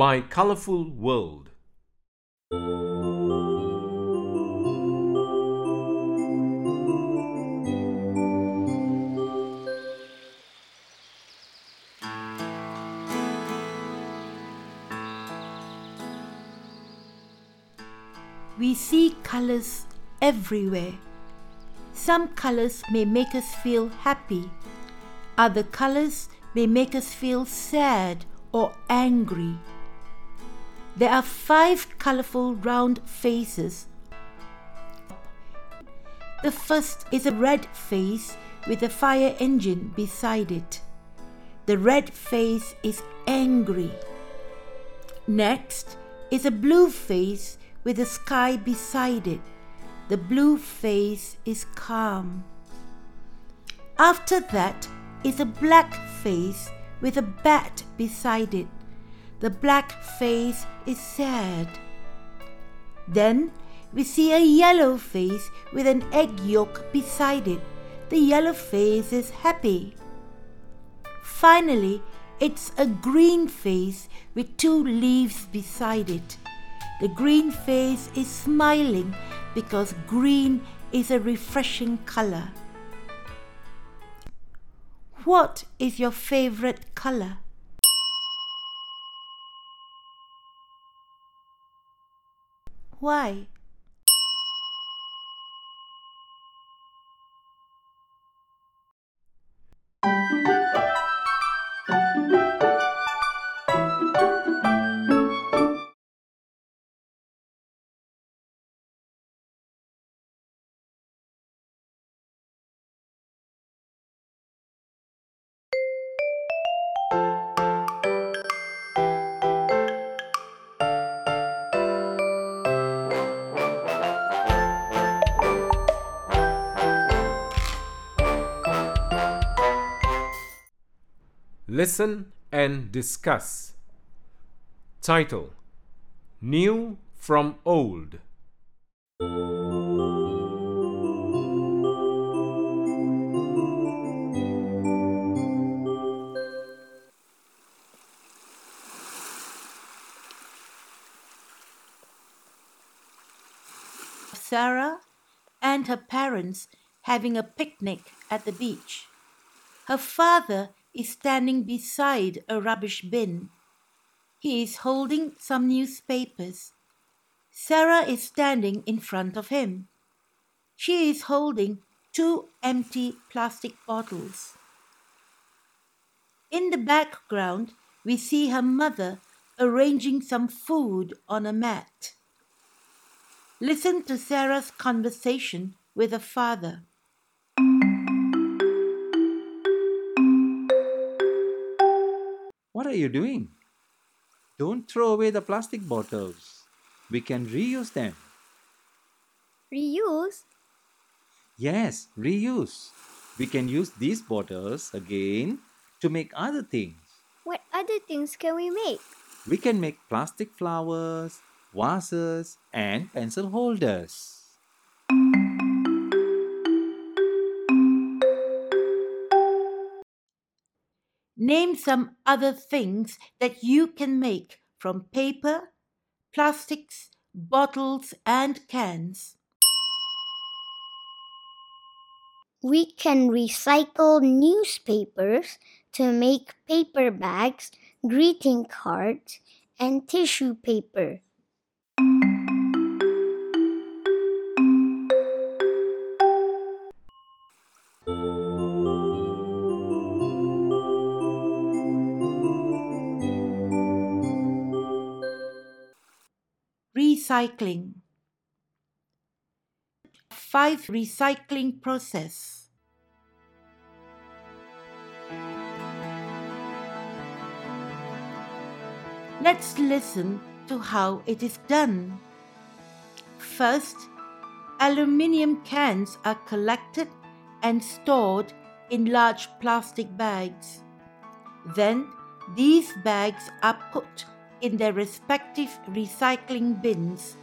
My Colorful World. We see colors everywhere. Some colors may make us feel happy, other colors may make us feel sad or angry. There are five colorful round faces. The first is a red face with a fire engine beside it. The red face is angry. Next is a blue face with a sky beside it. The blue face is calm. After that is a black face with a bat beside it. The black face is sad. Then we see a yellow face with an egg yolk beside it. The yellow face is happy. Finally, it's a green face with two leaves beside it. The green face is smiling because green is a refreshing color. What is your favorite color? Why? Listen and discuss. Title New from Old. Sarah and her parents having a picnic at the beach. Her father is standing beside a rubbish bin. He is holding some newspapers. Sarah is standing in front of him. She is holding two empty plastic bottles. In the background, we see her mother arranging some food on a mat. Listen to Sarah's conversation with her father. What are you doing? Don't throw away the plastic bottles. We can reuse them. Reuse? Yes, reuse. We can use these bottles again to make other things. What other things can we make? We can make plastic flowers, vases, and pencil holders. Name some other things that you can make from paper, plastics, bottles, and cans. We can recycle newspapers to make paper bags, greeting cards, and tissue paper. Recycling. Five recycling process. Let's listen to how it is done. First, aluminium cans are collected and stored in large plastic bags. Then, these bags are put in their respective recycling bins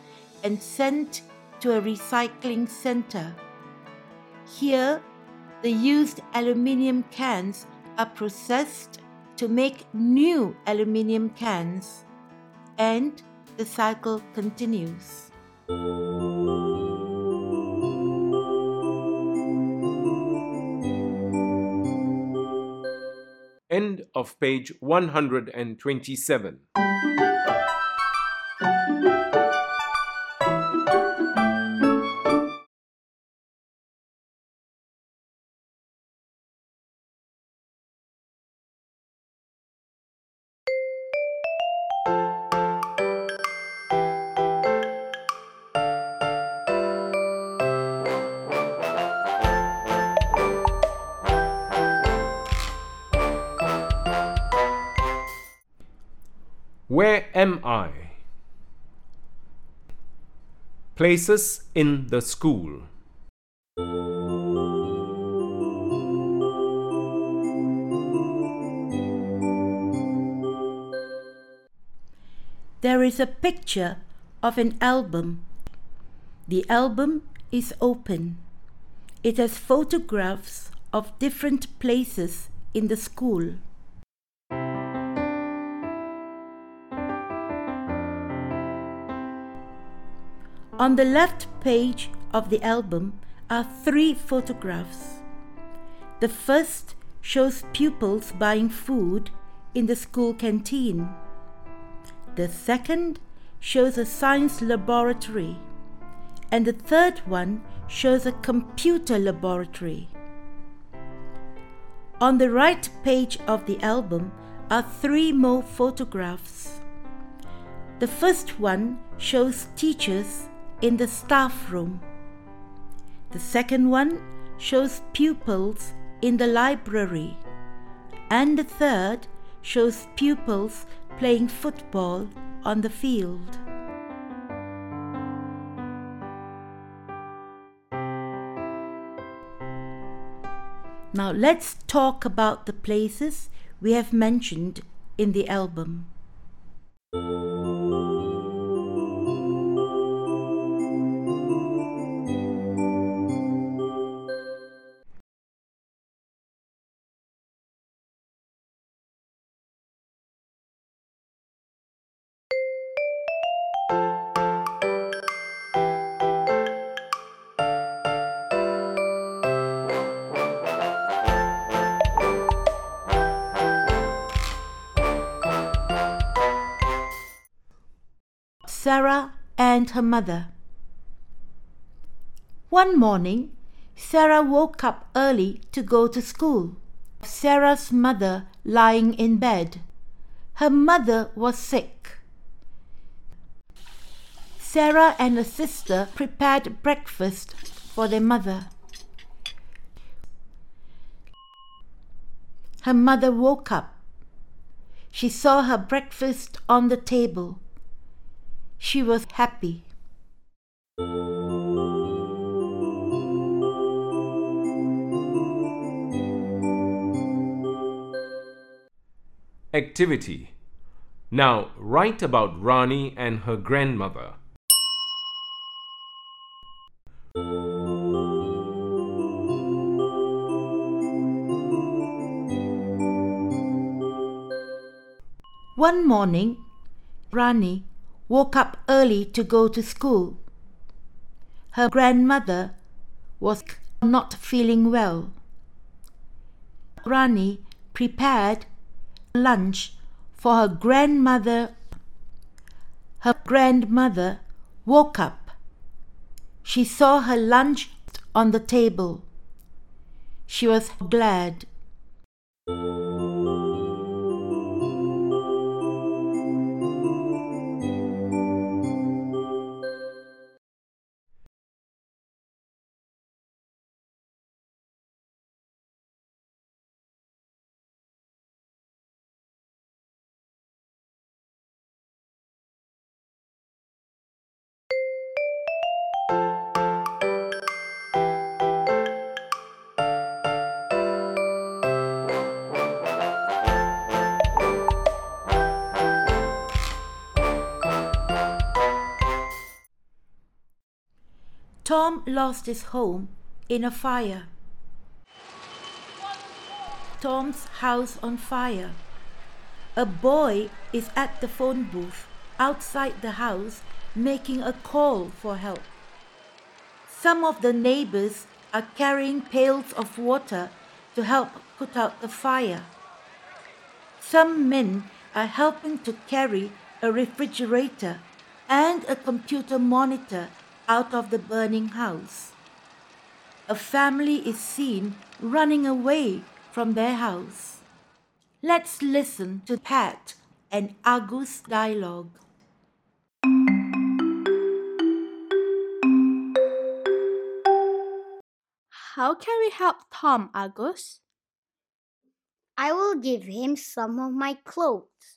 and sent to a recycling center. Here, the used aluminium cans are processed to make new aluminium cans. and the cycle continues. End of page 127. Where am I? Places in the school. There is a picture of an album. The album is open. It has photographs of different places in the school. On the left page of the album are three photographs. The first shows pupils buying food in the school canteen. The second shows a science laboratory. And the third one shows a computer laboratory. On the right page of the album are three more photographs. The first one shows teachers in the staff room. The second one shows pupils in the library. And the third shows pupils playing football on the field. Now let's talk about the places we have mentioned in the album. Sarah and her mother. One morning, Sarah woke up early to go to school. Sarah's mother lying in bed. Her mother was sick. Sarah and her sister prepared breakfast for their mother. Her mother woke up. She saw her breakfast on the table. She was happy. Activity. Now write about Rani and her grandmother. One morning, Rani woke up early to go to school. Her grandmother was not feeling well. Rani prepared lunch for her grandmother. Her grandmother woke up. She saw her lunch on the table. She was glad. Tom lost his home in a fire. Tom's house on fire. A boy is at the phone booth outside the house making a call for help. Some of the neighbors are carrying pails of water to help put out the fire. Some men are helping to carry a refrigerator and a computer monitor out of the burning house. A family is seen running away from their house. Let's listen to Pat and Agus' dialogue. How can we help Tom, Agus? I will give him some of my clothes.